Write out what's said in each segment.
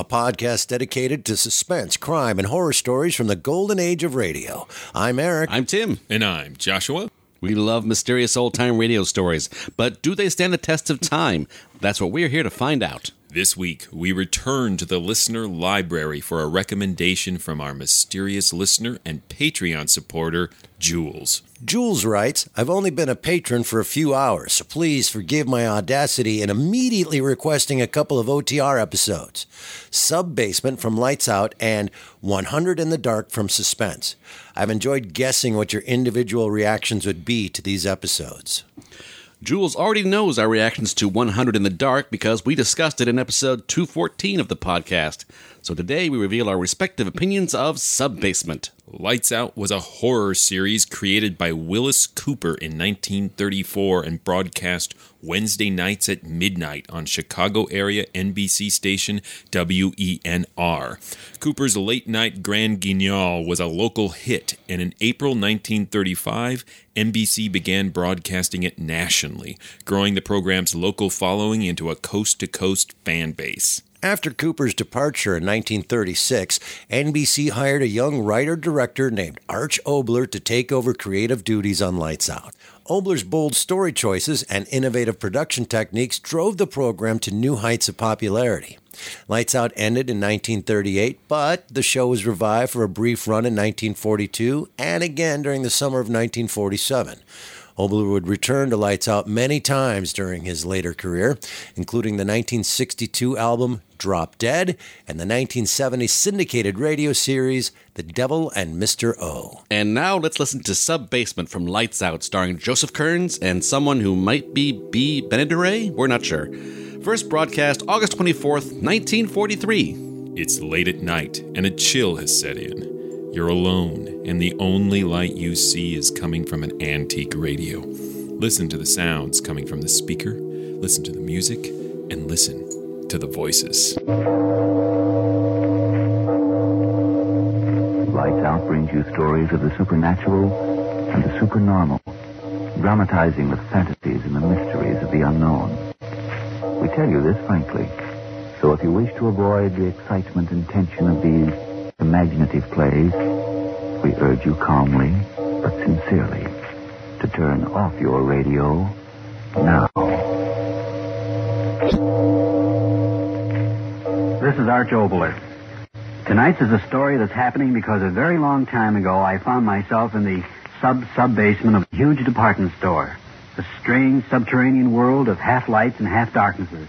a podcast dedicated to suspense, crime, and horror stories from the golden age of radio. I'm Eric. I'm Tim. And I'm Joshua. We love mysterious old time radio stories, but do they stand the test of time? That's what we're here to find out. This week, we return to the listener library for a recommendation from our mysterious listener and Patreon supporter, Jules. Jules writes, I've only been a patron for a few hours, so please forgive my audacity in immediately requesting a couple of OTR episodes Sub Basement from Lights Out and 100 in the Dark from Suspense. I've enjoyed guessing what your individual reactions would be to these episodes. Jules already knows our reactions to 100 in the Dark because we discussed it in episode 214 of the podcast. So today we reveal our respective opinions of Subbasement. Lights Out was a horror series created by Willis Cooper in 1934 and broadcast Wednesday nights at midnight on Chicago area NBC station WENR. Cooper's late night Grand Guignol was a local hit, and in April 1935, NBC began broadcasting it nationally, growing the program's local following into a coast to coast fan base. After Cooper's departure in 1936, NBC hired a young writer director named Arch Oboler to take over creative duties on Lights Out. Oboler's bold story choices and innovative production techniques drove the program to new heights of popularity. Lights Out ended in 1938, but the show was revived for a brief run in 1942 and again during the summer of 1947. Oboler would return to Lights Out many times during his later career, including the 1962 album Drop Dead and the 1970 syndicated radio series The Devil and Mr. O. And now let's listen to Sub Basement from Lights Out, starring Joseph Kearns and someone who might be B. Benedere? We're not sure. First broadcast August 24th, 1943. It's late at night, and a chill has set in. You're alone, and the only light you see is coming from an antique radio. Listen to the sounds coming from the speaker, listen to the music, and listen to the voices. Lights Out brings you stories of the supernatural and the supernormal, dramatizing the fantasies and the mysteries of the unknown. We tell you this frankly, so if you wish to avoid the excitement and tension of these imaginative plays, we urge you calmly but sincerely to turn off your radio now. This is Arch Oboler. Tonight's is a story that's happening because a very long time ago I found myself in the sub sub basement of a huge department store. A strange subterranean world of half lights and half darknesses.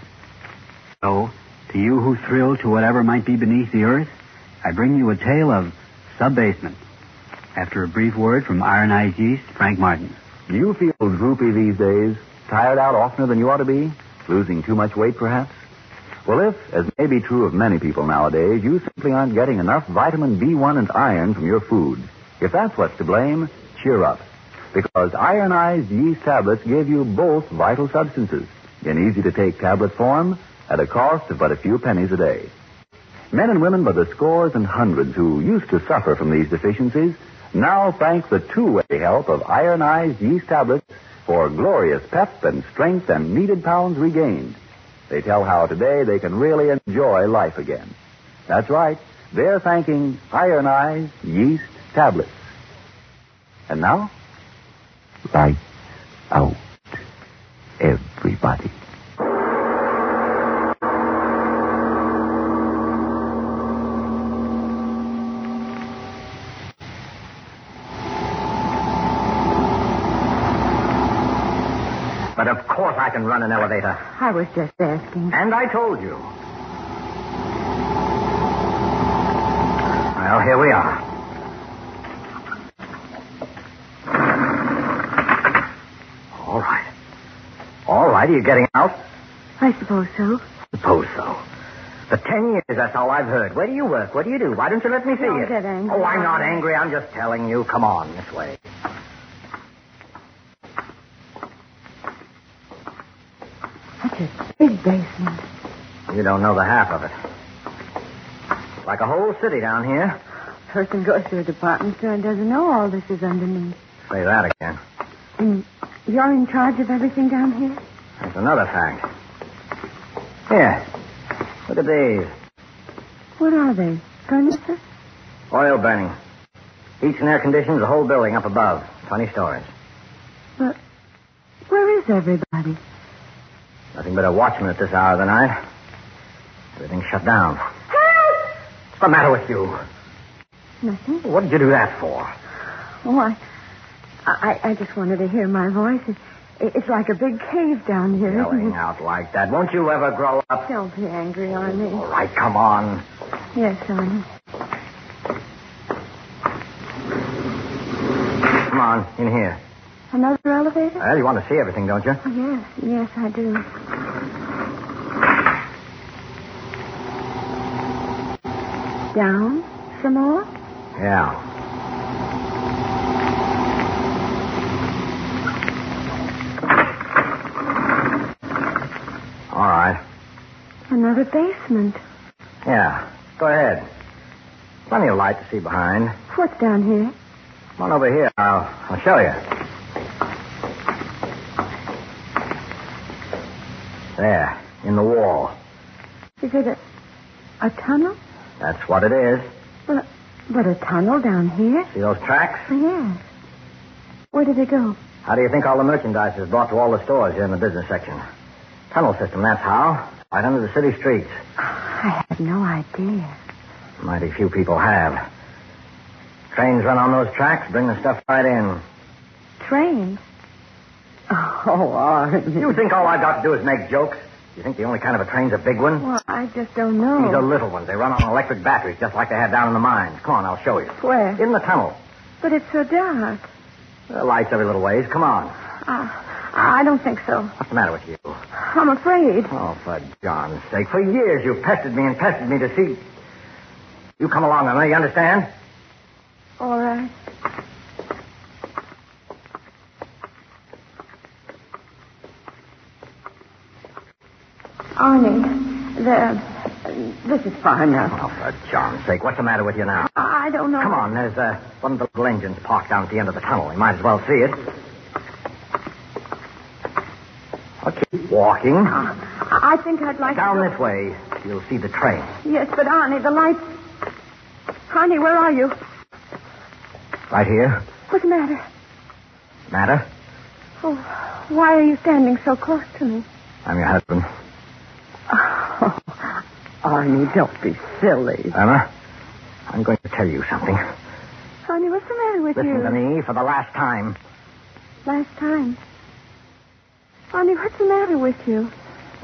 So, to you who thrill to whatever might be beneath the earth, I bring you a tale of sub basement. After a brief word from Ironized Yeast, Frank Martin. Do you feel droopy these days? Tired out oftener than you ought to be? Losing too much weight, perhaps? Well, if, as may be true of many people nowadays, you simply aren't getting enough vitamin B1 and iron from your food, if that's what's to blame, cheer up. Because ironized yeast tablets give you both vital substances in easy to take tablet form at a cost of but a few pennies a day. Men and women by the scores and hundreds who used to suffer from these deficiencies now thank the two-way help of ironized yeast tablets for glorious pep and strength and needed pounds regained. They tell how today they can really enjoy life again. That's right. They're thanking ironized yeast tablets. And now, lights out. Everybody. Can run an elevator. I was just asking. And I told you. Well, here we are. All right. All right, are you getting out? I suppose so. Suppose so. For ten years, that's all I've heard. Where do you work? What do you do? Why don't you let me see Don't you? get angry. Oh, I'm not angry. I'm just telling you. Come on, this way. Such a big basement. You don't know the half of it. Like a whole city down here. Person goes to a department store and doesn't know all this is underneath. Say that again. And you're in charge of everything down here? That's another fact. Here. Look at these. What are they? Furniture? Oil burning. Heats and air conditions the whole building up above. Twenty stories. But where is everybody? Nothing but a watchman at this hour of the night. Everything's shut down. Help! What's the matter with you? Nothing. What did you do that for? Oh, I, I, I just wanted to hear my voice. It, it's like a big cave down here, Yelling out like that. Won't you ever grow up? Don't be angry, Arnie. All right, come on. Yes, Arnie. Come on, in here. Another elevator? Well, you want to see everything, don't you? Oh, yes, yes, I do. Down some more? Yeah. All right. Another basement. Yeah. Go ahead. Plenty of light to see behind. What's down here? Come on over here. I'll, I'll show you. There, in the wall. Is it a, a tunnel? That's what it is. But, but a tunnel down here? See those tracks? Oh, yes. Where did they go? How do you think all the merchandise is brought to all the stores here in the business section? Tunnel system, that's how. Right under the city streets. I had no idea. Mighty few people have. Trains run on those tracks, bring the stuff right in. Train? Oh, Arnie. You think all I've got to do is make jokes? You think the only kind of a train's a big one? Well, I just don't know. These are little ones. They run on electric batteries, just like they have down in the mines. Come on, I'll show you. Where? In the tunnel. But it's so dark. The lights every little ways. Come on. Uh, I don't think so. What's the matter with you? I'm afraid. Oh, for John's sake. For years you've pestered me and pestered me to see. You come along, Emma. You understand? All right. Arnie, the, this is far enough. Oh, for John's sake. What's the matter with you now? I don't know. Come on. There's uh, one of the little engines parked down at the end of the tunnel. We might as well see it. I'll keep walking. I think I'd like Down to. this way, you'll see the train. Yes, but Arnie, the lights. Arnie, where are you? Right here. What's the matter? Matter? Oh, why are you standing so close to me? I'm your husband. Oh, Arnie, don't be silly. Emma, I'm going to tell you something. Arnie, what's the matter with Listen you? to me for the last time. Last time. Arnie, what's the matter with you?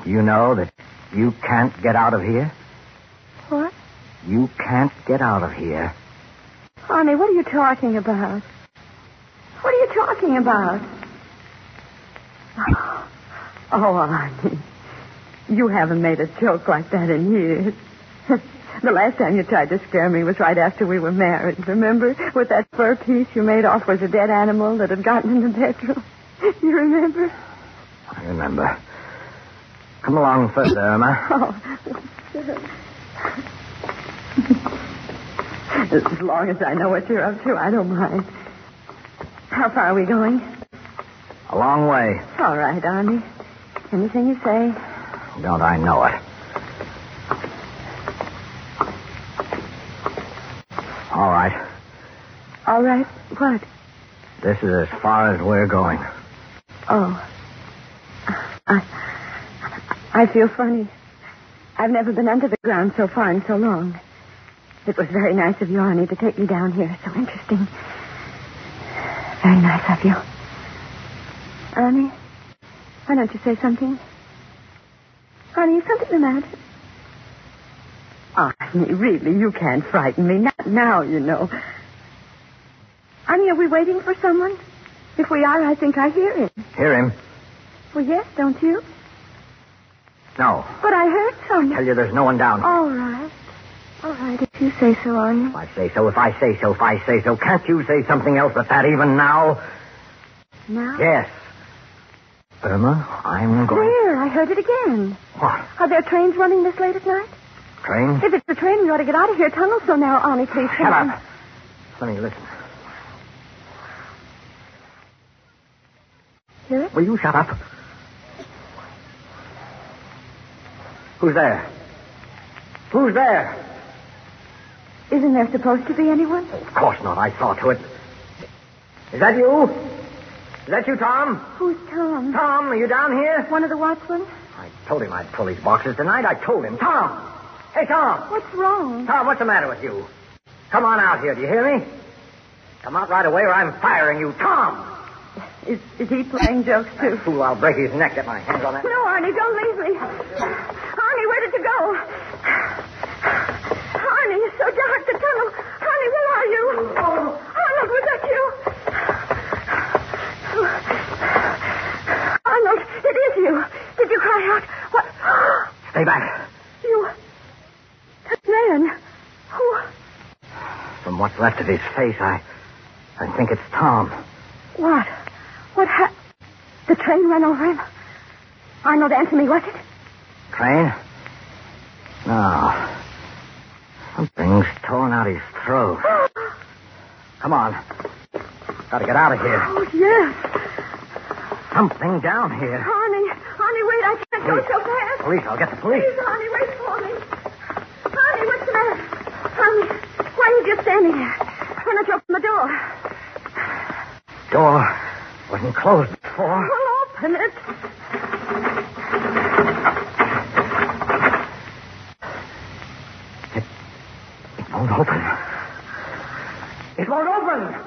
You know that you can't get out of here? What? You can't get out of here. Arnie, what are you talking about? What are you talking about? Oh, Arnie. You haven't made a joke like that in years. the last time you tried to scare me was right after we were married. Remember? With that fur piece you made off was a dead animal that had gotten in the bedroom. You remember? I remember. Come along further, Emma. Oh. as long as I know what you're up to, I don't mind. How far are we going? A long way. All right, Arnie. Anything you say. Don't I know it? All right. All right. What? This is as far as we're going. Oh. I, I feel funny. I've never been under the ground so far in so long. It was very nice of you, Arnie, to take me down here. So interesting. Very nice of you. Arnie, why don't you say something? Arnie, is something the matter? Arnie, really, you can't frighten me. Not now, you know. Arnie, are we waiting for someone? If we are, I think I hear him. Hear him. Well, yes, don't you? No. But I heard some. Tell you there's no one down. All right. All right, if you say so, Arnie. If I say so, if I say so, if I say so, can't you say something else but that even now? Now? Yes. Irma, I'm going. There, I heard it again. What? Are there trains running this late at night? Train? If it's the train, we ought to get out of here. Tunnel's so narrow, oh, Arnie, please. Shut up. Let me listen. Hear it? Will you shut up? Who's there? Who's there? Isn't there supposed to be anyone? Of course not. I saw to it. Is that you? Is that you, Tom? Who's Tom? Tom, are you down here? One of the watchmen? I told him I'd pull these boxes tonight. I told him. Tom! Hey, Tom! What's wrong? Tom, what's the matter with you? Come on out here. Do you hear me? Come out right away or I'm firing you. Tom! Is, is he playing jokes, too? Fool, I'll break his neck. Get my hands on that. No, Arnie, don't leave me. Arnie, where did you go? Arnie, it's so dark, the tunnel. Arnie, where are you? Oh, Arnold, was that you? Arnold, it is you. Did you cry out? What? Stay back. You. That man. Who? From what's left of his face, I. I think it's Tom. What? What happened? The train ran over him? Arnold, answer me, was it? Train? No. Something's torn out his throat. Come on. Gotta get out of here. Oh, yes. Something down here. Honey, honey, wait, I can't go so fast. Police, I'll get the police. Please, Arnie, wait for me. Honey, what's the matter? Honey, why are you just standing there? Why not you open the door? Door wasn't closed before. Well, open. It won't open. It won't open.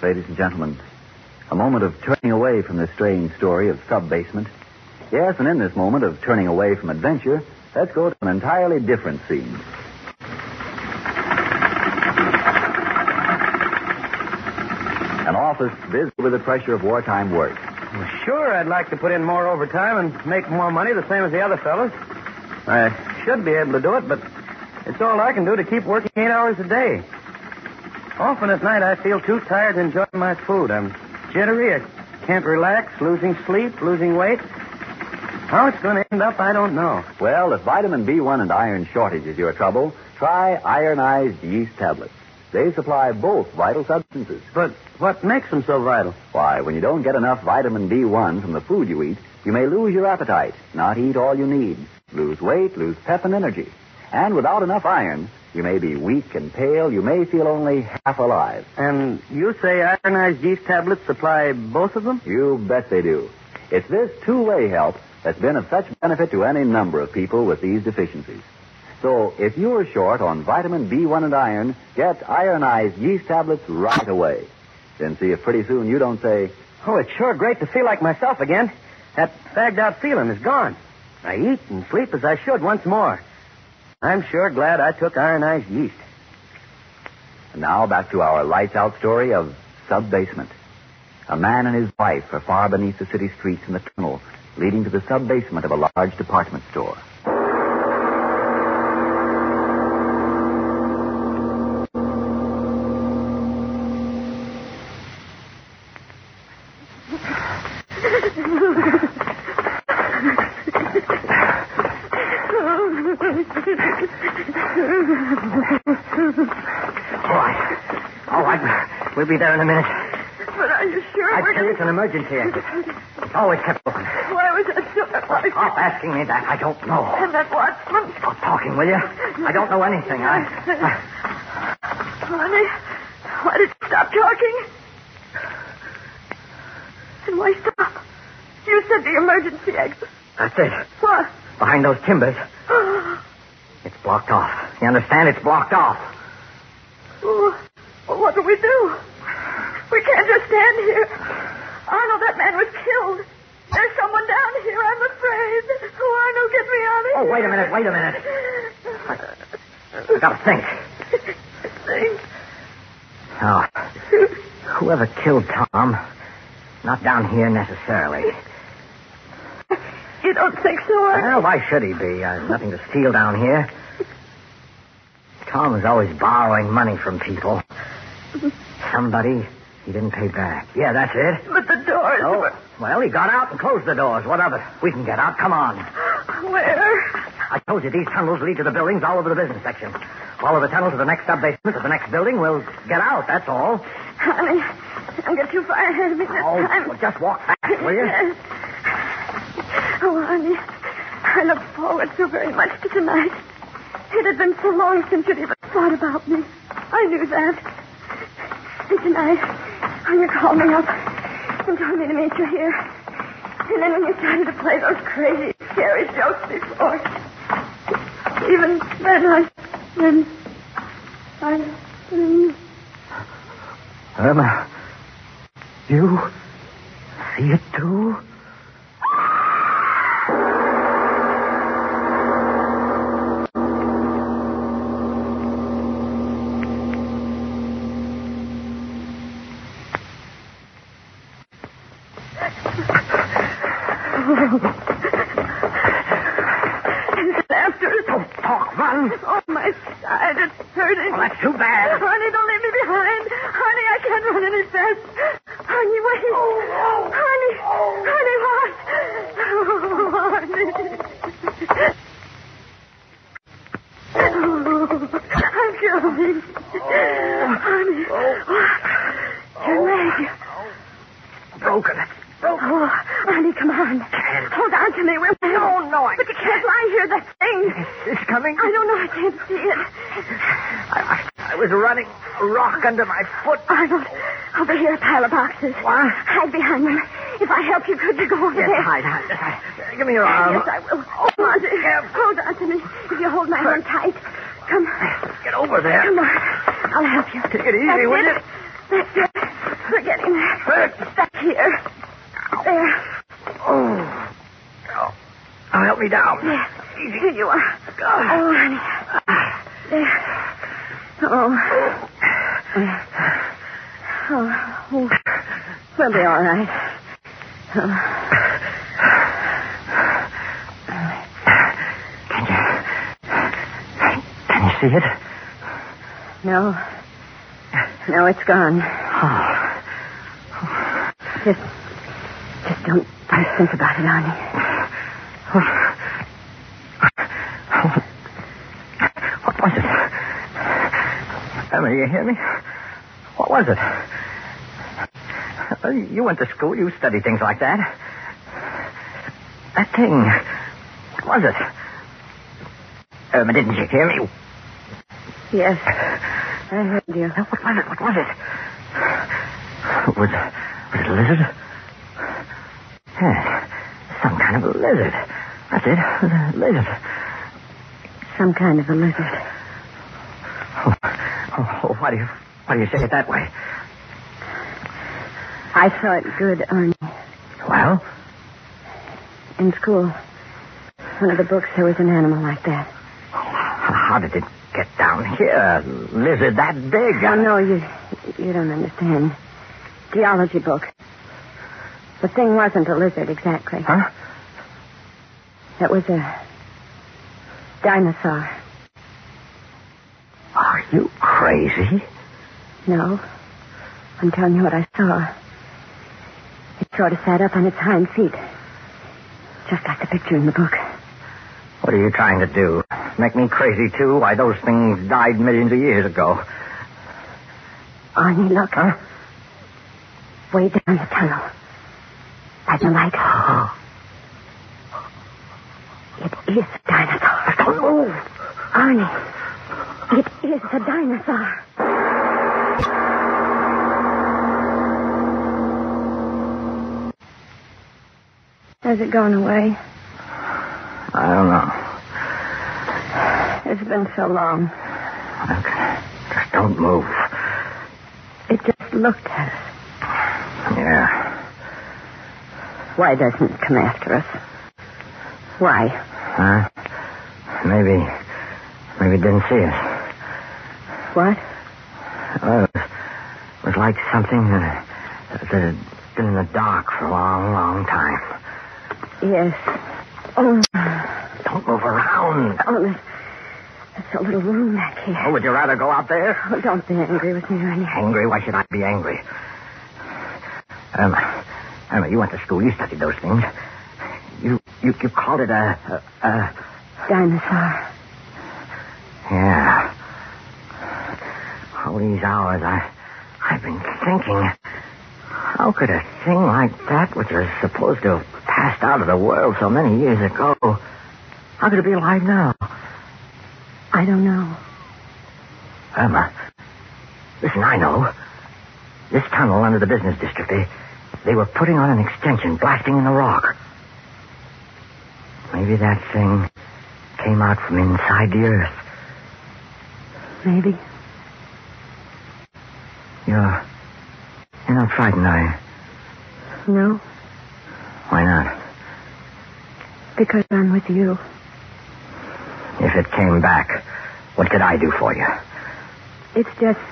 Ladies and gentlemen, a moment of turning away from the strange story of sub basement. Yes, and in this moment of turning away from adventure, let's go to an entirely different scene. An office busy with the pressure of wartime work. Sure, I'd like to put in more overtime and make more money, the same as the other fellows. I should be able to do it, but it's all I can do to keep working eight hours a day. Often at night, I feel too tired to enjoy my food. I'm jittery. I can't relax, losing sleep, losing weight. How it's going to end up, I don't know. Well, if vitamin B1 and iron shortage is your trouble, try ironized yeast tablets. They supply both vital substances. But what makes them so vital? Why, when you don't get enough vitamin B1 from the food you eat, you may lose your appetite, not eat all you need, lose weight, lose pep and energy. And without enough iron, you may be weak and pale. You may feel only half alive. And you say ironized yeast tablets supply both of them? You bet they do. It's this two-way help that's been of such benefit to any number of people with these deficiencies. So, if you're short on vitamin B1 and iron, get ironized yeast tablets right away. Then see if pretty soon you don't say, Oh, it's sure great to feel like myself again. That fagged out feeling is gone. I eat and sleep as I should once more. I'm sure glad I took ironized yeast. And now back to our lights out story of sub basement. A man and his wife are far beneath the city streets in the tunnel leading to the sub basement of a large department store. Be there in a minute. But are you sure I tell you, it's an emergency exit. It's always kept open. Why was that door locked? Stop asking me that. I don't know. And that watchman? Stop talking, will you? I don't know anything. I. Honey, why did you stop talking? And why stop? You said the emergency exit. That's it. What? Behind those timbers. It's blocked off. You understand? It's blocked off. Oh, well, what do we do? Can't just stand here. Arnold, that man was killed. There's someone down here. I'm afraid. Oh, Arno, get me out of here. Oh, wait a minute, wait a minute. I gotta think. Think. Oh. Whoever killed Tom, not down here necessarily. You don't think so, Arno? Well, why should he be? Uh, nothing to steal down here. Tom is always borrowing money from people. Somebody he didn't pay back. Yeah, that's it. But the doors Oh, were... well, he got out and closed the doors. What of it? We can get out. Come on. Where? I told you these tunnels lead to the buildings all over the business section. Follow the tunnel to the next sub basement to the next building. We'll get out, that's all. Honey, don't get too far ahead of me this Oh, time. well, just walk fast, will you? Yes. Oh, honey, I look forward so very much to tonight. It had been so long since you'd even thought about me. I knew that. And tonight, when you called me up and told me to meet you here, and then when you started to play those crazy, scary jokes before, even then I, then I, mm, Irma, you see it too? laughter. Don't talk, run. Oh, my side, it's hurting. Well, that's too bad. Honey, don't leave me behind. Honey, I can't run any faster. Honey, wait. Honey, honey, what? Oh, honey. Oh, I'm going. Honey. Your leg. Broken. Broken. Oh, honey, come on. Hold on to me. We're No, no, I But you can't lie here. That thing. It's coming. I don't know. I can't see it. I, I, I was running rock under my foot. Arnold, over here, a pile of boxes. What? Hide behind them. If I help you, could you go over Yes, there? hide, hide, hide. Give me your arm. Yes, I will. Come on, dear. Hold on to me. If you hold my hand tight. Come. Get over there. Come on. I'll help you. Take it easy, That's will it. you? That's it. We're getting there. Back here. There. Oh. oh. Now help me down. Yes. Here you are. Oh, honey. There. Oh. Oh. oh. We'll be all right. Oh. Can you... Can you see it? No. No, it's gone. Oh. Just, just don't, don't think about it, Arnie. What was it? Emma, you hear me? What was it? You went to school. You studied things like that. That thing. What was it? Irma, didn't you hear me? Yes. I heard you. What was it? What was it? Was, was it a lizard? Yes. Some kind of a lizard. That's it. A lizard. Some kind of a lizard. Oh, oh, oh, why do you why do you say it that way? I saw it good, Arnie. Well, In school. One of the books, there was an animal like that. Oh, how did it down here? Lizard that big? Oh, no, you, you don't understand. Geology book. The thing wasn't a lizard exactly. Huh? It was a dinosaur. Are you crazy? No. I'm telling you what I saw. It sort of sat up on its hind feet. Just like the picture in the book. What are you trying to do? Make me crazy too? Why, those things died millions of years ago. Arnie, look. Huh? Way down the tunnel. By the light. It is a dinosaur. Don't move. Arnie, it is a dinosaur. Has it gone away? I don't know. It's been so long. Okay. Just don't move. It just looked at us. Yeah. Why doesn't it come after us? Why? Huh? Maybe. Maybe it didn't see us. What? Well, it was, it was like something that, that had been in the dark for a long, long time. Yes. Oh, Don't move around. oh there's a little room back here. Oh, would you rather go out there? Oh, don't be angry with me, Ernie. Angry? Why should I be angry? Irma, Irma, you went to school. You studied those things. You you, you called it a, a, a Dinosaur. yeah. All these hours I I've been thinking. How could a thing like that, which was supposed to have passed out of the world so many years ago, how could it be alive now? I don't know. Irma, listen, I know. This tunnel under the business district, they, they were putting on an extension, blasting in the rock. Maybe that thing came out from inside the earth. Maybe. You're, you're not frightened, are you? No, Why not? because I'm with you. If it came back, what could I do for you? It's just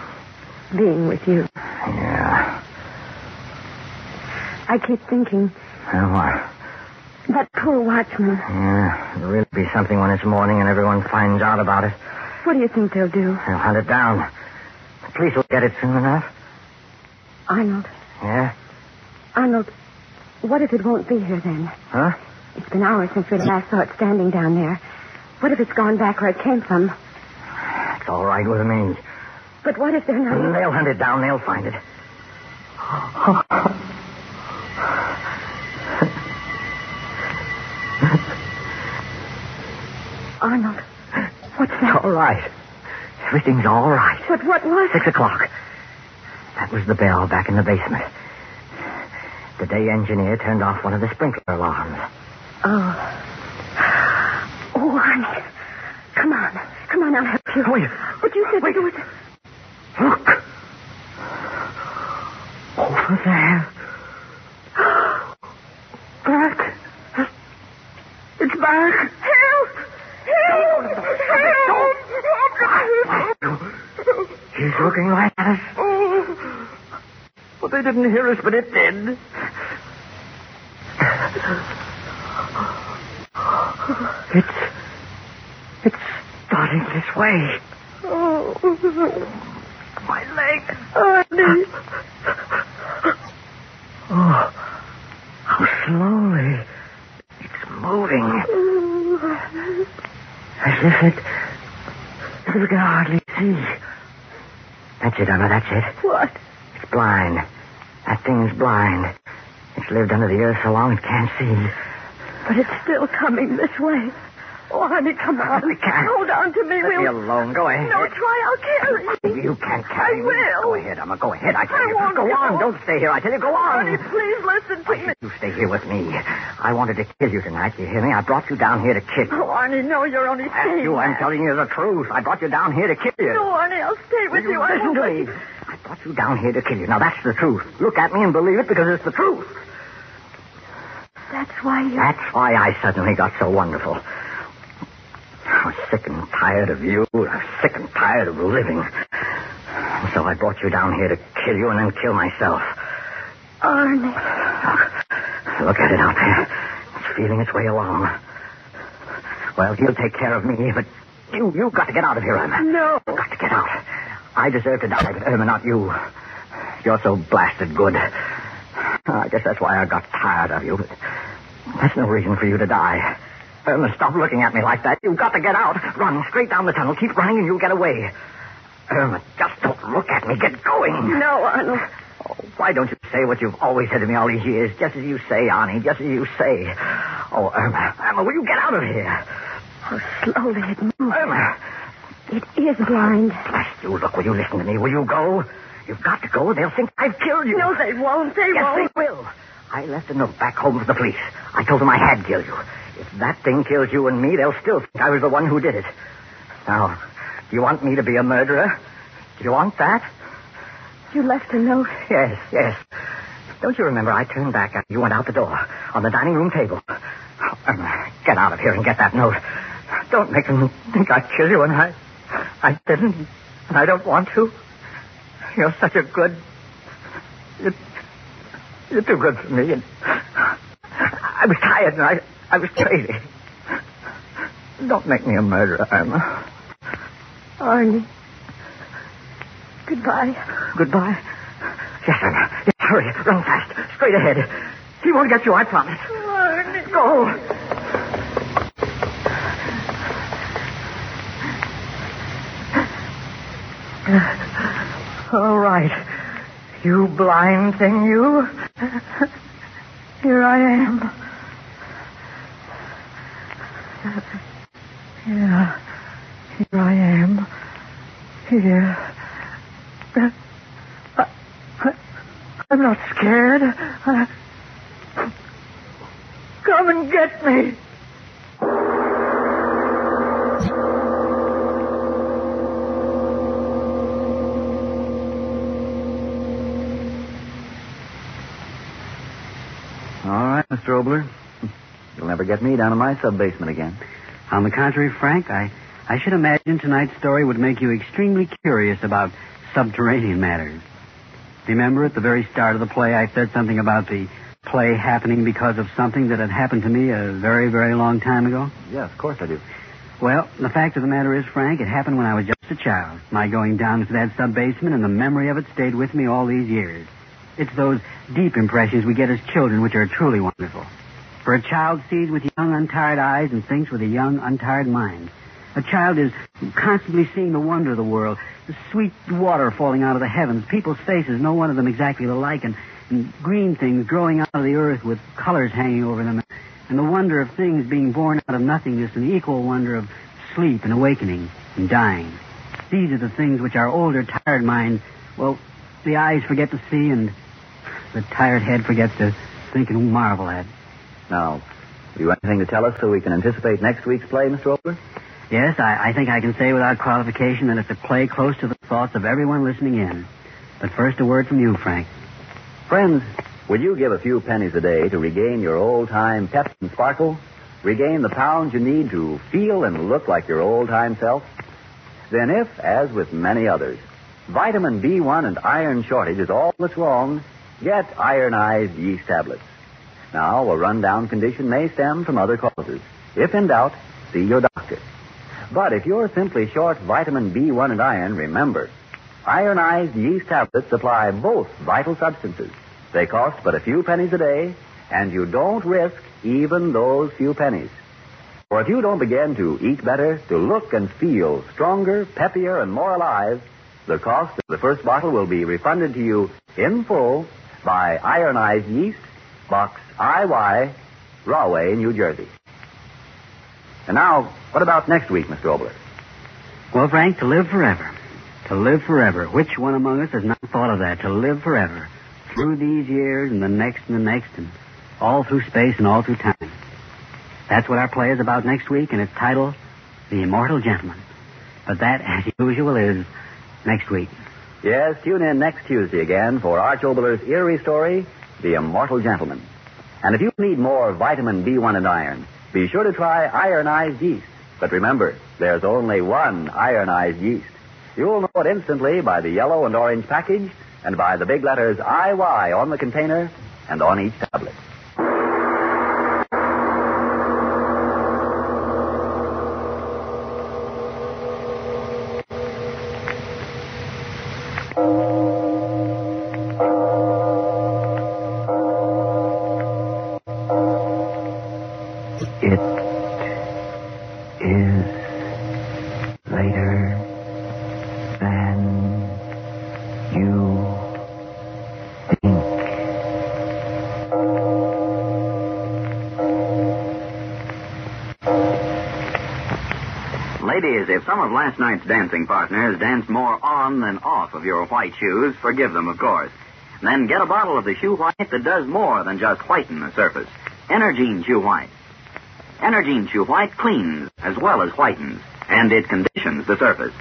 being with you. Yeah. I keep thinking Well, what? that poor watchman. Yeah, it'll really be something when it's morning and everyone finds out about it. What do you think they'll do? They'll hunt it down. The police will get it soon enough. Arnold, Yeah? Arnold, what if it won't be here then? Huh? It's been hours since we last saw it standing down there. What if it's gone back where it came from? It's all right with me. But what if they're not? They'll hunt it down. They'll find it. Arnold, what's It's that? all right. Everything's all right. But what was Six o'clock. That was the bell back in the basement. The day engineer turned off one of the sprinkler alarms. Oh. Oh, Arnie. Come on. Come on, I'll help you. Wait. But you said it was... Look. Over there. Back. It's back. Help! Help! Help! He's looking right at us. Well, they didn't hear us, but it did. It's. It's starting this way. My leg. Arnie. Oh, how slowly it's moving. As if it. As if it can hardly see. That's it, that's it. What? It's blind. That thing's blind. It's lived under the earth so long it can't see. But it's still coming this way. Oh, honey, come on. I can't. Hold on to me. Let me we'll... alone. Go ahead. No, try. I'll carry you. You can't carry I me. will. Go ahead, Emma. Go ahead. I tell I you. won't go go. on. Don't stay here. I tell you, go on. Honey, please listen to Why me. you stay here with me? I wanted to kill you tonight. You hear me? I brought you down here to kill you. Oh, Arnie, no, you're only saying you, I'm telling you the truth. I brought you down here to kill you. No, Arnie, I'll stay with Will you. Listen won't to me. I brought you down here to kill you. Now that's the truth. Look at me and believe it because it's the truth. That's why you... That's why I suddenly got so wonderful. I was sick and tired of you. I was sick and tired of living. And so I brought you down here to kill you and then kill myself. Arnie. Look, look at it out there. It's feeling its way along. Well, you'll take care of me, but you, you've got to get out of here, Irma. No. Got to get out. I deserve to die, but Irma, not you. You're so blasted good. I guess that's why I got tired of you, but that's no reason for you to die. Irma, stop looking at me like that. You've got to get out. Run straight down the tunnel. Keep running and you'll get away. Irma, just don't look at me. Get going. No, Arnold. Oh, why don't you say what you've always said to me all these years? Just as you say, Arnie. Just as you say. Oh, Irma. Irma, will you get out of here? Oh, slowly it moves. Irma. It is blind. Bless you. Look, will you listen to me? Will you go? You've got to go. They'll think I've killed you. No, they won't. They yes, won't. they will. I left a note back home for the police. I told them I had killed you. If that thing kills you and me, they'll still think I was the one who did it. Now, do you want me to be a murderer? Do you want that? You left a note. Yes, yes. Don't you remember I turned back after you went out the door? on the dining room table. Irma, get out of here and get that note. Don't make them think I'd kill you, and I, I didn't, and I don't want to. You're such a good. You're, you're too good for me, and I was tired, and I, I was crazy. Don't make me a murderer, Irma. Arnie. Goodbye. Goodbye. Yes, Irma. Yes, hurry. Run fast. Straight ahead. He won't get you, I promise. Go. All right. You blind thing, you. Here I am. Yeah. Here I am. Here. I, I, I'm not scared. I, come and get me. All right, Mr. Oboler. You'll never get me down in my sub basement again. On the contrary, Frank, I, I should imagine tonight's story would make you extremely curious about subterranean matters. Remember at the very start of the play, I said something about the play happening because of something that had happened to me a very, very long time ago? Yes, of course I do. Well, the fact of the matter is, Frank, it happened when I was just a child. My going down into that sub basement and the memory of it stayed with me all these years. It's those deep impressions we get as children which are truly wonderful. For a child sees with young, untired eyes and thinks with a young, untired mind. A child is constantly seeing the wonder of the world, the sweet water falling out of the heavens, people's faces, no one of them exactly alike, and, and green things growing out of the earth with colors hanging over them, and the wonder of things being born out of nothingness, and the equal wonder of sleep and awakening and dying. These are the things which our older, tired mind, well, the eyes forget to see, and the tired head forgets to think and marvel at. Now, have you anything to tell us so we can anticipate next week's play, Mr. Oboler? Yes, I, I think I can say without qualification that it's a play close to the thoughts of everyone listening in. But first, a word from you, Frank. Friends, would you give a few pennies a day to regain your old-time pep and sparkle? Regain the pounds you need to feel and look like your old-time self? Then if, as with many others, vitamin B1 and iron shortage is all that's wrong, get ironized yeast tablets. Now, a rundown condition may stem from other causes. If in doubt, see your doctor. But if you're simply short vitamin B1 and iron, remember, ironized yeast tablets supply both vital substances. They cost but a few pennies a day, and you don't risk even those few pennies. For if you don't begin to eat better, to look and feel stronger, peppier, and more alive, the cost of the first bottle will be refunded to you in full by ironized yeast, box IY, Rahway, New Jersey. And now, what about next week, Mr. Oboler? Well, Frank, to live forever. To live forever. Which one among us has not thought of that? To live forever. Through these years and the next and the next and all through space and all through time. That's what our play is about next week, and it's titled The Immortal Gentleman. But that, as usual, is next week. Yes, tune in next Tuesday again for Arch Oboler's eerie story, The Immortal Gentleman. And if you need more vitamin B1 and iron, be sure to try ironized yeast. But remember, there's only one ironized yeast. You'll know it instantly by the yellow and orange package and by the big letters IY on the container and on each tablet. Some of last night's dancing partners danced more on than off of your white shoes, forgive them, of course. Then get a bottle of the shoe white that does more than just whiten the surface. Energine Shoe White. Energine Shoe White cleans as well as whitens, and it conditions the surface.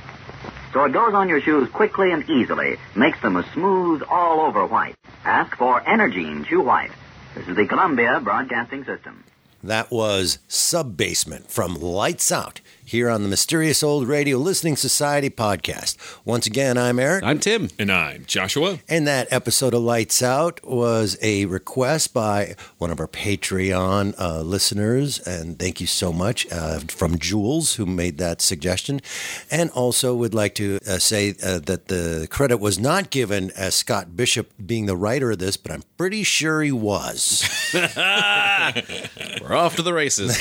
So it goes on your shoes quickly and easily, makes them a smooth, all over white. Ask for Energine Shoe White. This is the Columbia Broadcasting System. That was Subbasement from Lights Out here on the Mysterious Old Radio Listening Society podcast. Once again, I'm Eric. I'm Tim. And I'm Joshua. And that episode of Lights Out was a request by one of our Patreon uh, listeners. And thank you so much uh, from Jules, who made that suggestion. And also would like to uh, say uh, that the credit was not given as Scott Bishop being the writer of this, but I'm pretty sure he was. We're off to the races.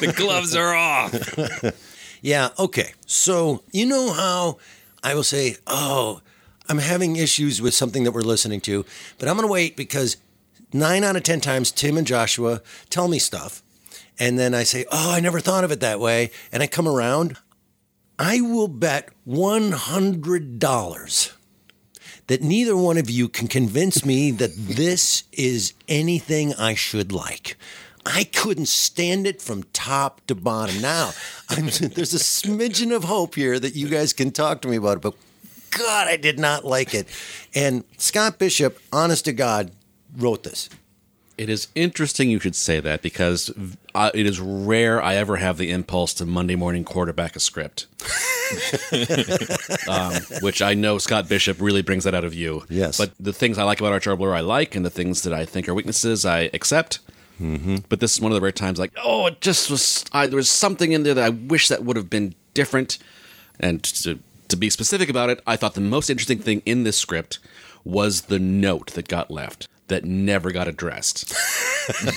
The gloves are off. Yeah, okay. So, you know how I will say, oh, I'm having issues with something that we're listening to, but I'm going to wait because nine out of 10 times Tim and Joshua tell me stuff. And then I say, oh, I never thought of it that way. And I come around. I will bet $100 that neither one of you can convince me that this is anything I should like. I couldn't stand it from top to bottom. Now, I'm, there's a smidgen of hope here that you guys can talk to me about it, but God, I did not like it. And Scott Bishop, honest to God, wrote this. It is interesting you should say that because uh, it is rare I ever have the impulse to Monday morning quarterback a script. um, which I know Scott Bishop really brings that out of you. Yes. But the things I like about Arch Oboler I like, and the things that I think are weaknesses I accept. Mm-hmm. But this is one of the rare times, like, oh, it just was. I, there was something in there that I wish that would have been different. And to, to be specific about it, I thought the most interesting thing in this script was the note that got left that never got addressed.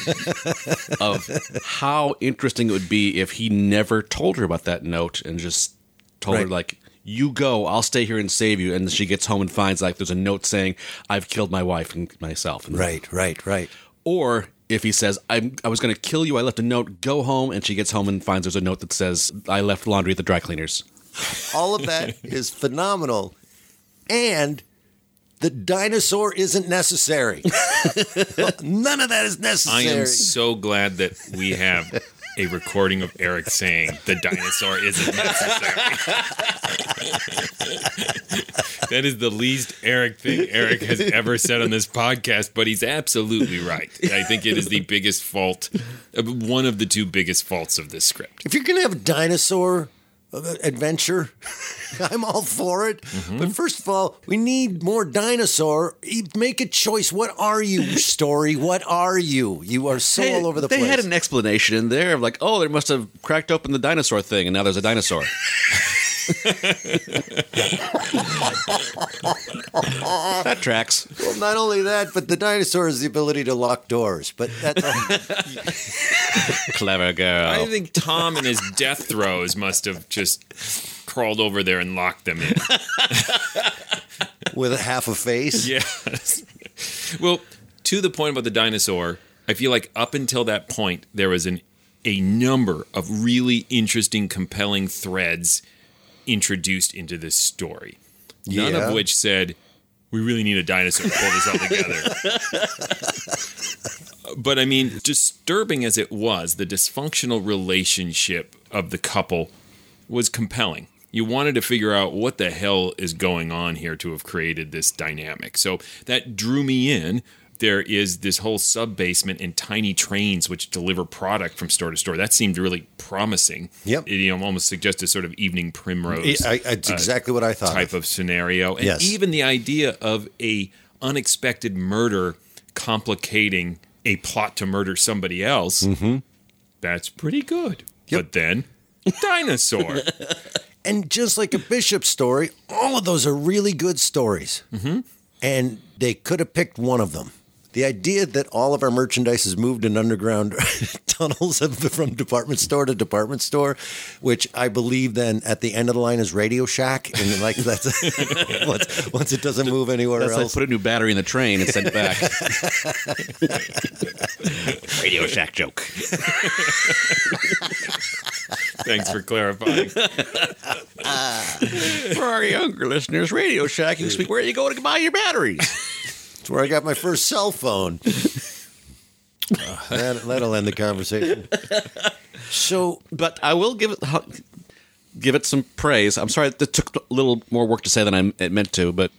of how interesting it would be if he never told her about that note and just told her like you go i'll stay here and save you and she gets home and finds like there's a note saying i've killed my wife and myself and Right, right, right. or if he says I'm, i was going to kill you i left a note go home and she gets home and finds there's a note that says i left laundry at the dry cleaners All of that is phenomenal. And the dinosaur isn't necessary. None of that is necessary. I am so glad that we have a recording of Eric saying the dinosaur isn't necessary. that is the least Eric thing Eric has ever said on this podcast, but he's absolutely right. I think it is the biggest fault, uh, one of the two biggest faults of this script. if you're going to have a dinosaur adventure, I'm all for it. Mm-hmm. But first of all, we need more dinosaur. Make a choice. What are you, story? What are you? You are so Hey, all over the they place. They had an explanation in there of like oh they must have cracked open the dinosaur thing and now there's a dinosaur that tracks well, not only that, but the dinosaur has the ability to lock doors. But that's clever girl I think Tom and his death throes must have just crawled over there and locked them in. with a half a face. Yes. well, to the point about the dinosaur, I feel like up until that point, there was an a number of really interesting, compelling threads introduced into this story. None Yeah. of which said, we really need a dinosaur to pull this all together. but I mean, disturbing as it was, the dysfunctional relationship of the couple was compelling. You wanted to figure out what the hell is going on here to have created this dynamic. So that drew me in. There is this whole sub basement and tiny trains which deliver product from store to store. That seemed really promising. Yep. It, you know, almost suggested sort of evening primrose I, it's exactly what I thought. type of scenario. And Yes. even the idea of a unexpected murder complicating a plot to murder somebody else. That's pretty good. But then dinosaur. And just like a bishop story, all of those are really good stories. Mm-hmm. And they could have picked one of them. The idea that all of our merchandise is moved in underground tunnels of- from department store to department store, which I believe then at the end of the line is Radio Shack, and like that's once, once it doesn't move anywhere That's like else. put a new battery in the train and send it back. Radio Shack joke. Thanks for clarifying. For our younger listeners, Radio Shack, you can speak where are you go to buy your batteries. It's where I got my first cell phone. Uh, that, that'll end the conversation. So But I will give it give it some praise. I'm sorry that took a little more work to say than I it meant to, but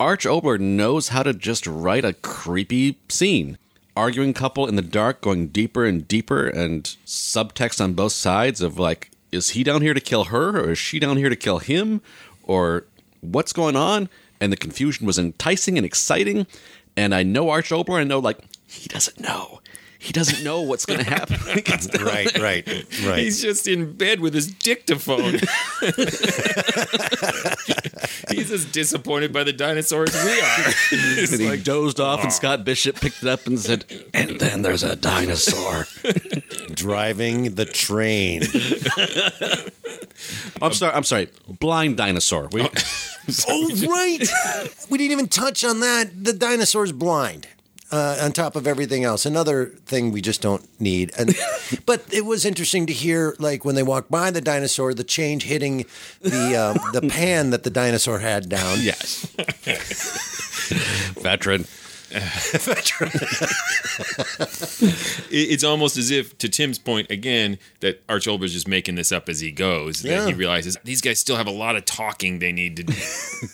Arch Oboler knows how to just write a creepy scene. arguing couple in the dark going deeper and deeper and subtext on both sides of like is he down here to kill her or is she down here to kill him or what's going on and the confusion was enticing and exciting. And i know arch Oboler, i know like he doesn't know he doesn't know what's going to happen when he gets down Right, right, right. He's just in bed with his dictaphone. He's as disappointed by the dinosaur as we are. It's and he like, dozed off and scott bishop picked it up and said and then there's a dinosaur Driving the train. i'm sorry i'm sorry blind dinosaur we, oh, oh, right. We didn't even touch on that. The dinosaur's blind. Uh, on top of everything else, another thing we just don't need. And but it was interesting to hear, like when they walked by the dinosaur, the change hitting the uh, the pan that the dinosaur had down. yes veteran it- it's almost as if, to Tim's point again, that Arch Oboler's just making this up as he goes. That he realizes these guys still have a lot of talking they need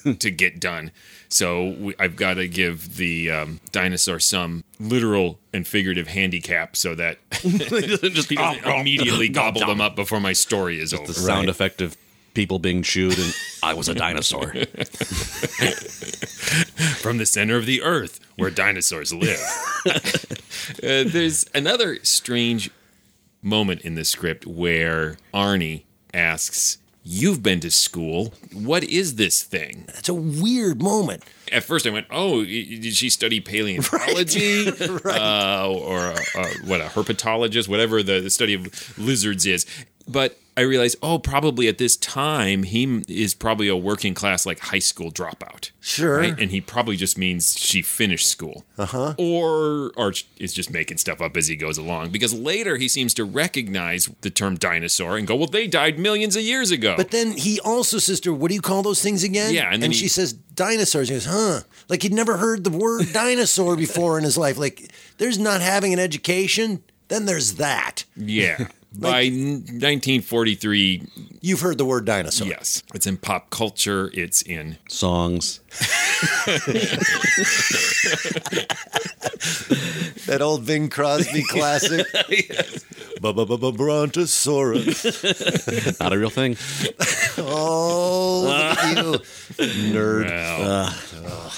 to to get done. So we, I've got to give the um, dinosaur some literal and figurative handicap so that just he doesn't immediately gobble them up before my story is over. the sound effect of people being chewed and I was a dinosaur. from the center of the earth where dinosaurs live. Uh, there's another strange moment in the script where Arnie asks, You've been to school. What is this thing? That's a weird moment. At first, I went, "Oh, did she study paleontology, uh, or uh, what a herpetologist, whatever the, the study of lizards is?" But I realized, oh, probably at this time he is probably a working class, like high school dropout. Sure. right? and he probably just means she finished school, uh-huh. or Arch is just making stuff up as he goes along. Because later he seems to recognize the term dinosaur and go, "Well, they died millions of years ago." But then he also says to her, What do you call those things again? Yeah, and and, then he- she says dinosaurs. He goes, Huh? Like he'd never heard the word dinosaur before in his life. Like there's not having an education. Then there's that. yeah. By n- 1943, You've heard the word dinosaur. Yes, it's in pop culture. It's in Songs. That old Bing Crosby classic. Brontosaurus. Not a real thing. Oh, look you, nerd. well,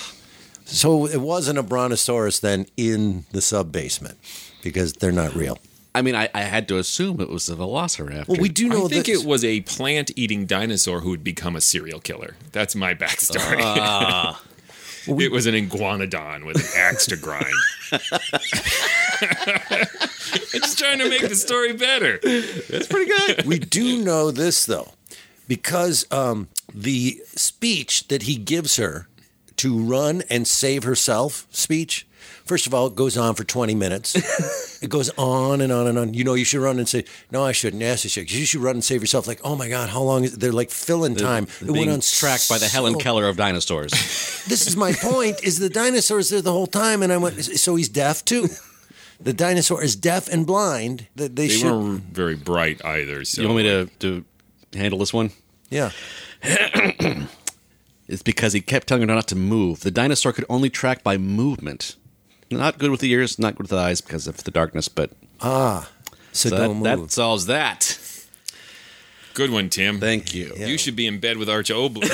So it wasn't a brontosaurus then in the sub basement because they're not real. I mean, I, I had to assume it was a velociraptor. Well, we do know I think that it was a plant-eating dinosaur who would become a serial killer. That's my backstory. it was an iguanodon with an axe to grind. I'm just trying to make the story better. That's pretty good. we do know this though, because um, the speech that he gives her to run and save herself speech. First of all, it goes on for 20 minutes. it goes on and on and on. You know, you should run and say, No, I shouldn't. Yes, I should. You should run and save yourself. Like, oh my God, how long is it? They're like filling time. It Being went on tracked by the Helen so- Keller of dinosaurs. This is my point, is the dinosaur's there the whole time. And I went, So he's deaf too? The dinosaur is deaf and blind. That they, They should. weren't very bright either. So you want me to, to handle this one? Yeah. It's because he kept telling her not to move. The dinosaur could only track by movement. Not good with the ears, not good with the eyes because of the darkness, but So, so don't that, move. that solves that. Good one, Tim. Thank you. You should be in bed with Arch Oboler,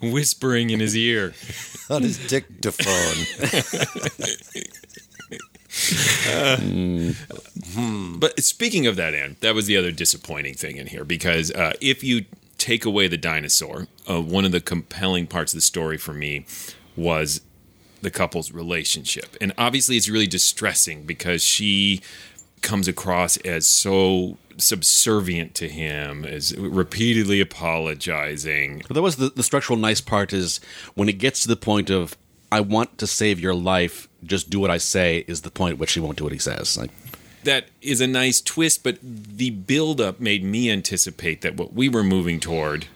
whispering in his ear. on his dictaphone. But speaking of that, Ann, that was the other disappointing thing in here because uh, if you take away the dinosaur, uh, one of the compelling parts of the story for me was the couple's relationship. And obviously, it's really distressing because she comes across as so subservient to him, as repeatedly apologizing. But that was the, the structural nice part is when it gets to the point of I want to save your life, just do what I say is the point at which he won't do what he says. Like that is a nice twist, but the buildup made me anticipate that what we were moving toward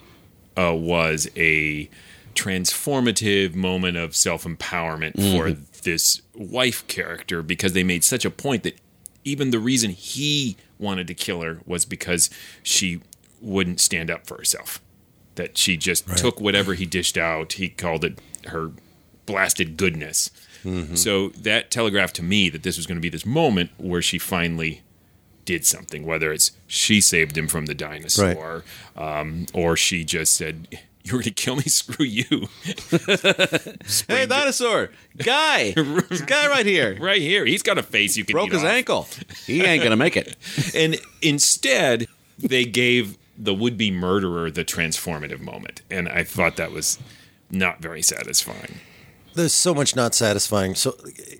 uh, was a transformative moment of self empowerment for this wife character because they made such a point that even the reason he wanted to kill her was because she wouldn't stand up for herself. That she just took whatever he dished out. He called it her blasted goodness. So that telegraphed to me that this was going to be this moment where she finally did something, whether it's she saved him from the dinosaur, um, or she just said, "You're going to kill me. Screw you." Hey, dinosaur guy, this guy right here right here, he's got a face you can broke eat his off. ankle. He ain't gonna make it. and instead they gave the would-be murderer the transformative moment and i thought that was not very satisfying There's so much not satisfying. So,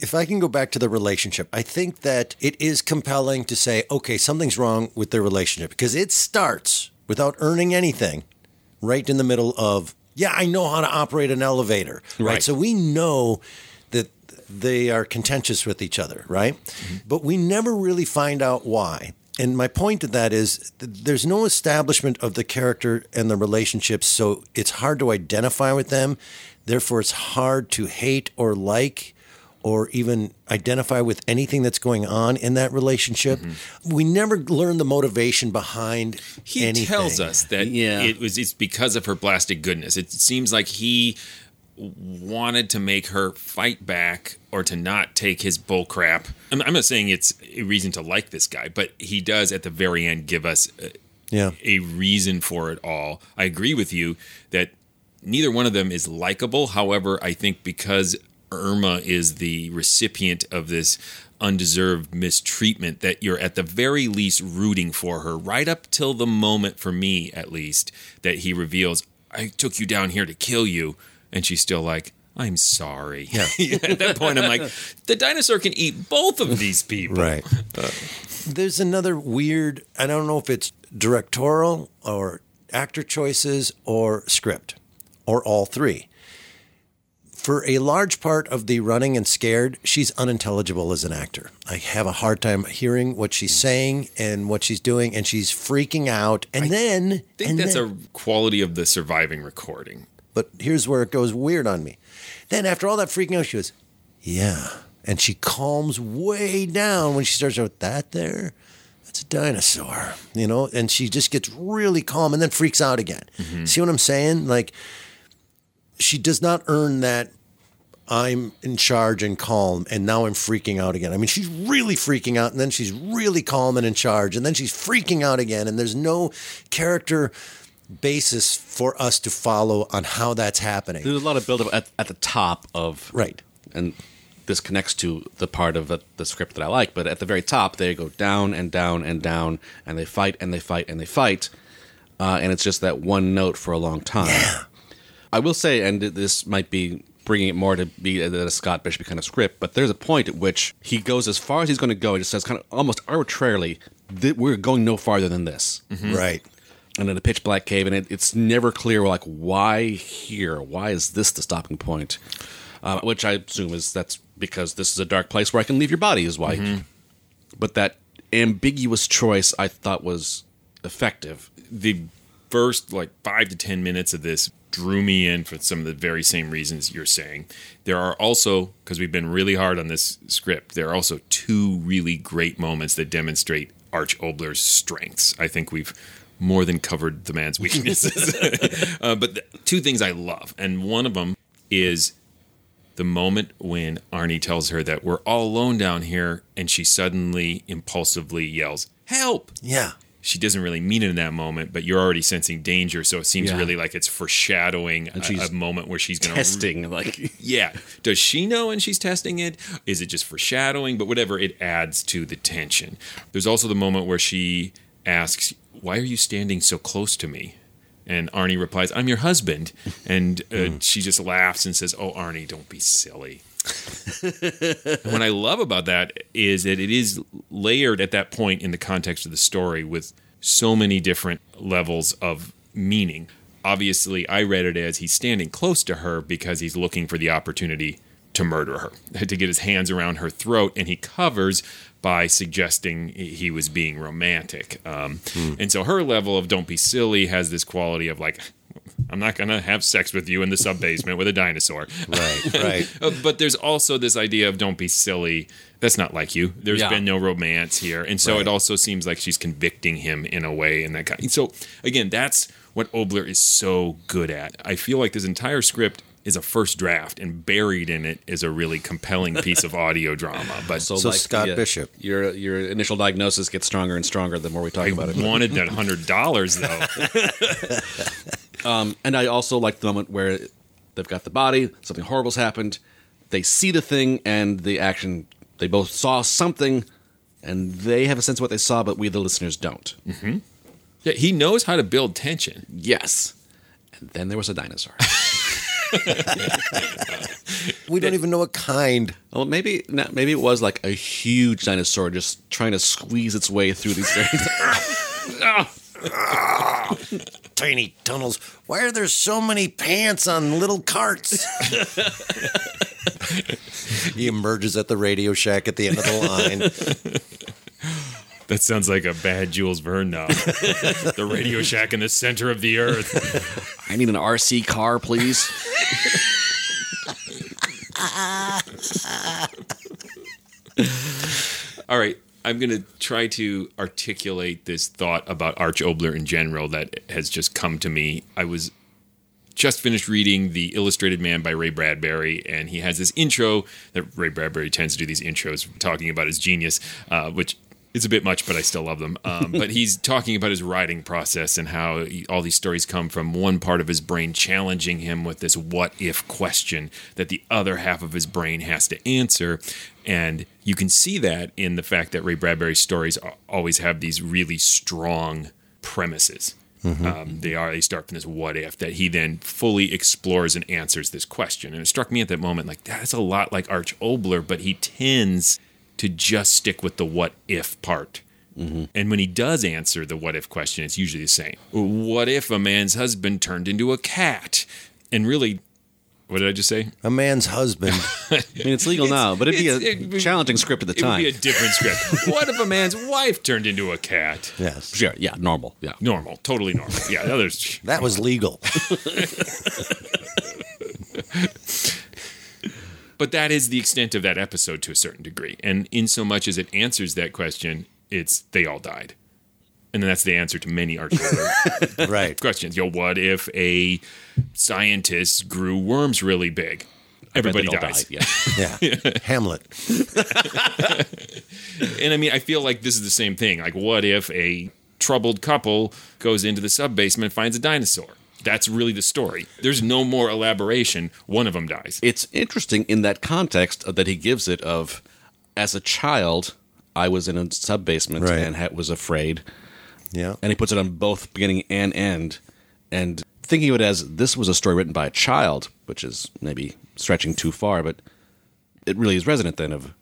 if I can go back to the relationship, I think that it is compelling to say, okay, something's wrong with their relationship because it starts without earning anything right in the middle of, yeah, I know how to operate an elevator. Right. Right. So, we know that they are contentious with each other, right? Mm-hmm. But we never really find out why. And my point to that is th- there's no establishment of the character and the relationships, so it's hard to identify with them. Therefore, it's hard to hate or like or even identify with anything that's going on in that relationship. We never learn the motivation behind he anything. tells us that Yeah. it was it's because of her blasted goodness it seems like he wanted to make her fight back or to not take his bull crap i'm, I'm not saying it's a reason to like this guy but he does at the very end give us a, Yeah. a reason for it all i agree with you that neither one of them is likable however i think because irma is the recipient of this undeserved mistreatment that you're at the very least rooting for her right up till the moment for me at least that he reveals i took you down here to kill you and she's still like i'm sorry Yeah. at that point i'm like the dinosaur can eat both of these people Right. Uh, There's another weird, I don't know if it's directorial or actor choices or script or all three. For a large part of the running and scared, she's unintelligible as an actor. I have a hard time hearing what she's saying and what she's doing, and she's freaking out. And then, I think and that's then- a quality of the surviving recording. but here's where it goes weird on me. Then after all that freaking out, she goes, "Yeah," and she calms way down when she starts with that. There, that's a dinosaur, you know, and she just gets really calm and then freaks out again. Mm-hmm. See what I'm saying? Like, she does not earn that. I'm in charge and calm, and now I'm freaking out again. I mean, she's really freaking out, and then she's really calm and in charge, and then she's freaking out again, and there's no character basis for us to follow on how that's happening. There's a lot of buildup at, at the top of Right. and this connects to the part of the, the script that I like. But at the very top, they go down and down and down, and they fight and they fight and they fight, uh, and it's just that one note for a long time. I will say, and this might be bringing it more to be a, a Scott Bishop kind of script, but there's a point at which he goes as far as he's going to go. He just says, kind of almost arbitrarily, "Th- "We're going no farther than this." Right. and in a pitch black cave, and it, it's never clear like why here, why is this the stopping point? Uh, which I assume is that's because this is a dark place where I can leave your body is why. But that ambiguous choice I thought was effective. The first like five to ten minutes of this drew me in for some of the very same reasons you're saying. There are also, because we've been really hard on this script, there are also two really great moments that demonstrate Arch Oboler's strengths. I think we've more than covered the man's weaknesses. uh, but the two things I love, and one of them is the moment when Arnie tells her that we're all alone down here, and she suddenly impulsively yells, Help! Yeah. She doesn't really mean it in that moment, but you're already sensing danger, so it seems Yeah. really like it's foreshadowing a, a moment where she's going to Testing, like yeah. Does she know when she's testing it? Is it just foreshadowing? But whatever, it adds to the tension. There's also the moment where she asks, Why are you standing so close to me? And Arnie replies, I'm your husband. And uh, she just laughs and says, Oh, Arnie, don't be silly. And what I love about that is that it is layered at that point in the context of the story with so many different levels of meaning. Obviously, I read it as he's standing close to her because he's looking for the opportunity to murder her, to get his hands around her throat, and he covers by suggesting he was being romantic. Um, And so her level of don't be silly has this quality of like, I'm not going to have sex with you in the sub basement with a dinosaur. Right. Right. Uh, but there's also this idea of don't be silly. That's not like you. There's Yeah. been no romance here, and so Right. it also seems like she's convicting him in a way, and that kind. So again, that's what Oboler is so good at. I feel like this entire script is a first draft, and buried in it is a really compelling piece of audio drama. But So Scott Bishop. your your initial diagnosis gets stronger and stronger the more we talk I about it. wanted that hundred dollars though. Um, and I also like the moment where they've got the body, something horrible's happened, they see the thing, and the action. They both saw something, and they have a sense of what they saw, but we, the listeners, don't. yeah, he knows how to build tension. Yes. And then there was a dinosaur. We don't even know what kind. well, maybe no, maybe it was like a huge dinosaur just trying to squeeze its way through these very. Tiny tunnels. Why are there so many pants on little carts? he emerges at the Radio Shack at the end of the line. That sounds like a bad Jules Verne novel. the Radio Shack in the center of the earth. I need an RC car, please. All right, I'm going to try to articulate this thought about Arch Oboler in general that has just come to me. I was just finished reading The Illustrated Man by Ray Bradbury, and he has this intro that Ray Bradbury tends to do these intros talking about his genius, uh, which is a bit much, but I still love them. Um, but he's talking about his writing process and how he, all these stories come from one part of his brain challenging him with this what if question that the other half of his brain has to answer. And you can see that in the fact that Ray Bradbury's stories always have these really strong premises. Um, they are they start from this what if that he then fully explores and answers this question. And it struck me at that moment like that's a lot like Arch Oboler, but he tends to just stick with the what if part. Mm-hmm. And when he does answer the what if question, it's usually the same. What if a man's husband turned into a cat? And really, what did I just say? A man's husband. I mean, it's legal now, but it'd be a it challenging script at the time. It would be a different script. what if a man's wife turned into a cat? Yes. Sure, yeah, normal, yeah. Normal, totally normal. Yeah, the others. That was legal. But that is the extent of that episode to a certain degree. And in so much as it answers that question, it's they all died. And then that's the answer to many Arch right. questions. Yo, what if a scientist grew worms really big? Everybody dies. die, yeah. Yeah. Hamlet. And I mean, I feel like this is the same thing. Like, what if a troubled couple goes into the sub basement and finds a dinosaur? That's really the story. There's no more elaboration. One of them dies. It's interesting in that context that he gives it of, as a child, I was in a sub basement Right. and was afraid, Yeah. and he puts it on both beginning and end, and thinking of it as this was a story written by a child, which is maybe stretching too far, but it really is resonant then of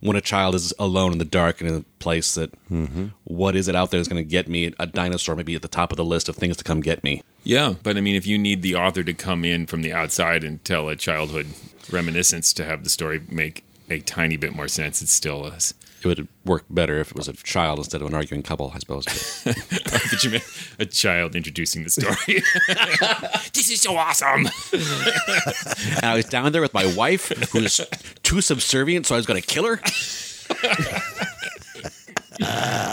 when a child is alone in the dark and in a place that mm-hmm. what is it out there that's going to get me a dinosaur maybe at the top of the list of things to come get me Yeah, but I mean, if you need the author to come in from the outside and tell a childhood reminiscence to have the story make a tiny bit more sense, it still us. it would work better if it was a child instead of an arguing couple i suppose but you meant a child introducing the story. this is so awesome. and I was down there with my wife, who was too subservient, so I was going to kill her.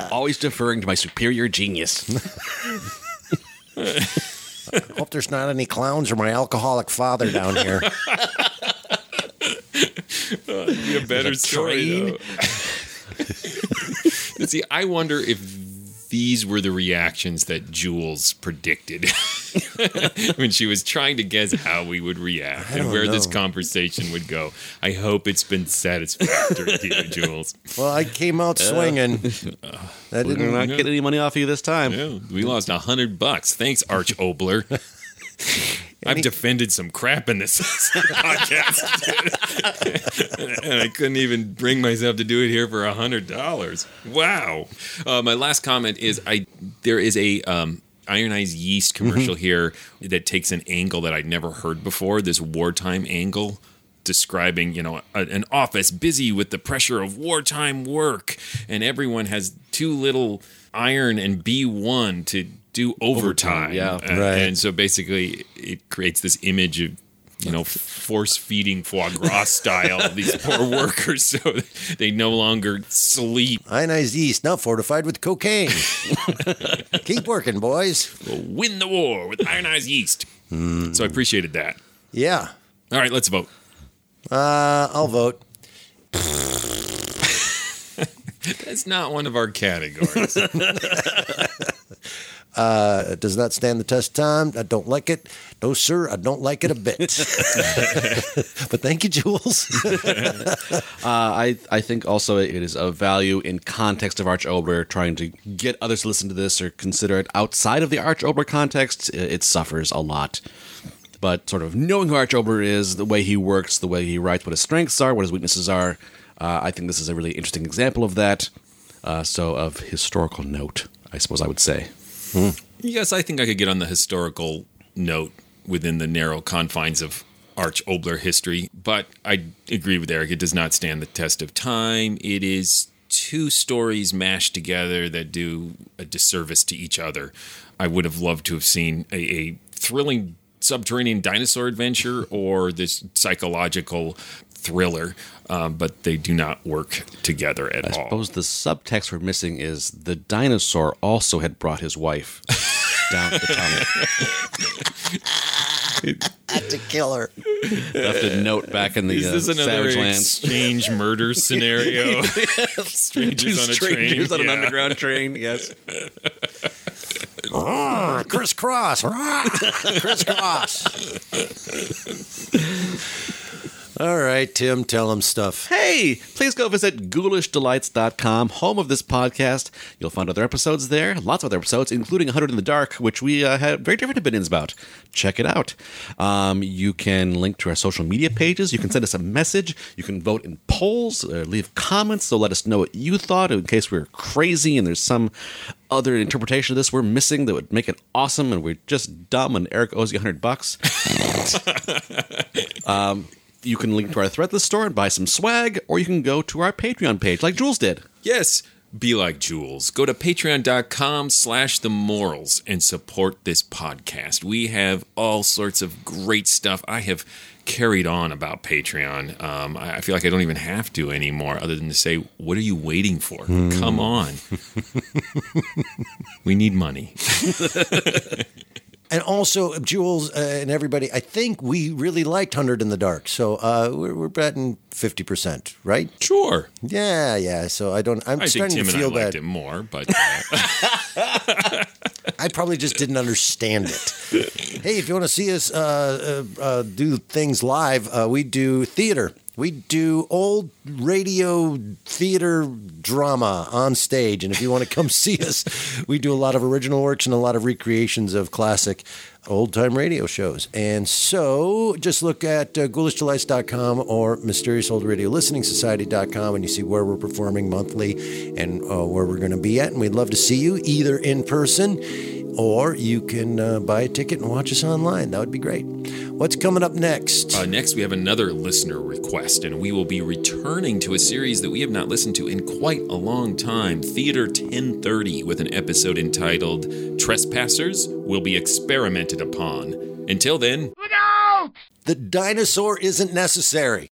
Always deferring to my superior genius. Hope there's not any clowns or my alcoholic father down here. be a better story. train. though. See, I wonder if these were the reactions that Jules predicted when she was trying to guess how we would react and don't where this conversation would go. I hope it's been satisfactory to you, Jules. Well, I came out swinging. That We're didn't. not getting any money off you this time. Yeah, we lost a hundred bucks. Thanks, Arch Oboler. I've defended some crap in this podcast, and I couldn't even bring myself to do it here for a hundred dollars. Wow. Uh, my last comment is I there is a um, ironized yeast commercial here that takes an angle that I'd never heard before. This wartime angle describing, you know, a, an office busy with the pressure of wartime work, and everyone has too little iron and B1 to do overtime. Overtime, yeah. Uh, Right. And so basically, it creates this image of, you know, force feeding foie gras style these poor workers so they no longer sleep. Ironized yeast, now fortified with cocaine. Keep working, boys. We'll win the war with ironized yeast. So I appreciated that. Yeah. All right, let's vote. Uh, I'll vote. That's not one of our categories. Uh, it does not stand the test of time. I don't like it. No, sir, I don't like it a bit. but thank you, Jules. Uh, I I think also it is of value in context of Arch Oboler, trying to get others to listen to this or consider it outside of the Arch Oboler context. It, it suffers a lot. But sort of knowing who Arch Oboler is, the way he works, the way he writes, what his strengths are, what his weaknesses are, uh, I think this is a really interesting example of that. Uh, so of historical note, I suppose I would say. Hmm. yes, I think I could get on the historical note within the narrow confines of Arch Oboler history, but I agree with Eric. It does not stand the test of time. It is two stories mashed together that do a disservice to each other. I would have loved to have seen a, a thrilling subterranean dinosaur adventure or this psychological thriller, um, but they do not work together at I all. I suppose the subtext we're missing is the dinosaur also had brought his wife down the tunnel. Had to kill her. Left a note back in the Is this uh, another Savage Lands. exchange murder scenario? strangers on a Strangers train. on an underground train. Yes. Crisscross. Crisscross. All right, Tim, tell them stuff. Hey, please go visit ghoulishdelights.com, home of this podcast. You'll find other episodes there, lots of other episodes, including 100 in the Dark, which we uh, had very different opinions about. Check it out. Um, you can link to our social media pages. You can send us a message. You can vote in polls, or leave comments, so let us know what you thought in case we're crazy and there's some other interpretation of this we're missing that would make it awesome and we're just dumb and Eric owes you 100 bucks. Um, you can link to our Threadless store and buy some swag, or you can go to our Patreon page like Jules did. Yes, be like Jules. Go to patreon.com slash the morals and support this podcast. We have all sorts of great stuff. I have carried on about Patreon. Um, I I feel like I don't even have to anymore, other than to say, what are you waiting for? Come on. we need money. And also, Jules uh, and everybody, I think we really liked 100 in the Dark. So uh, we're, we're betting 50%, right? Sure. Yeah, yeah. So I don't, I'm I think starting Tim to and I feel liked bad. it more, but uh, I probably just didn't understand it. hey, if you want to see us uh, uh, uh, do things live, uh, we do theater. We do old radio theater drama on stage. And if you want to come see us, we do a lot of original works and a lot of recreations of classic old time radio shows. And so just look at uh, ghoulishdelights.com or mysterious old radio listening society.com and you see where we're performing monthly and uh, where we're going to be at. And we'd love to see you either in person or you can uh, buy a ticket and watch us online. That would be great. What's coming up next? Uh, next, we have another listener request, and we will be returning to a series that we have not listened to in quite a long time Theater 1030, with an episode entitled Trespassers Will Be Experimented Upon. Until then, the dinosaur isn't necessary.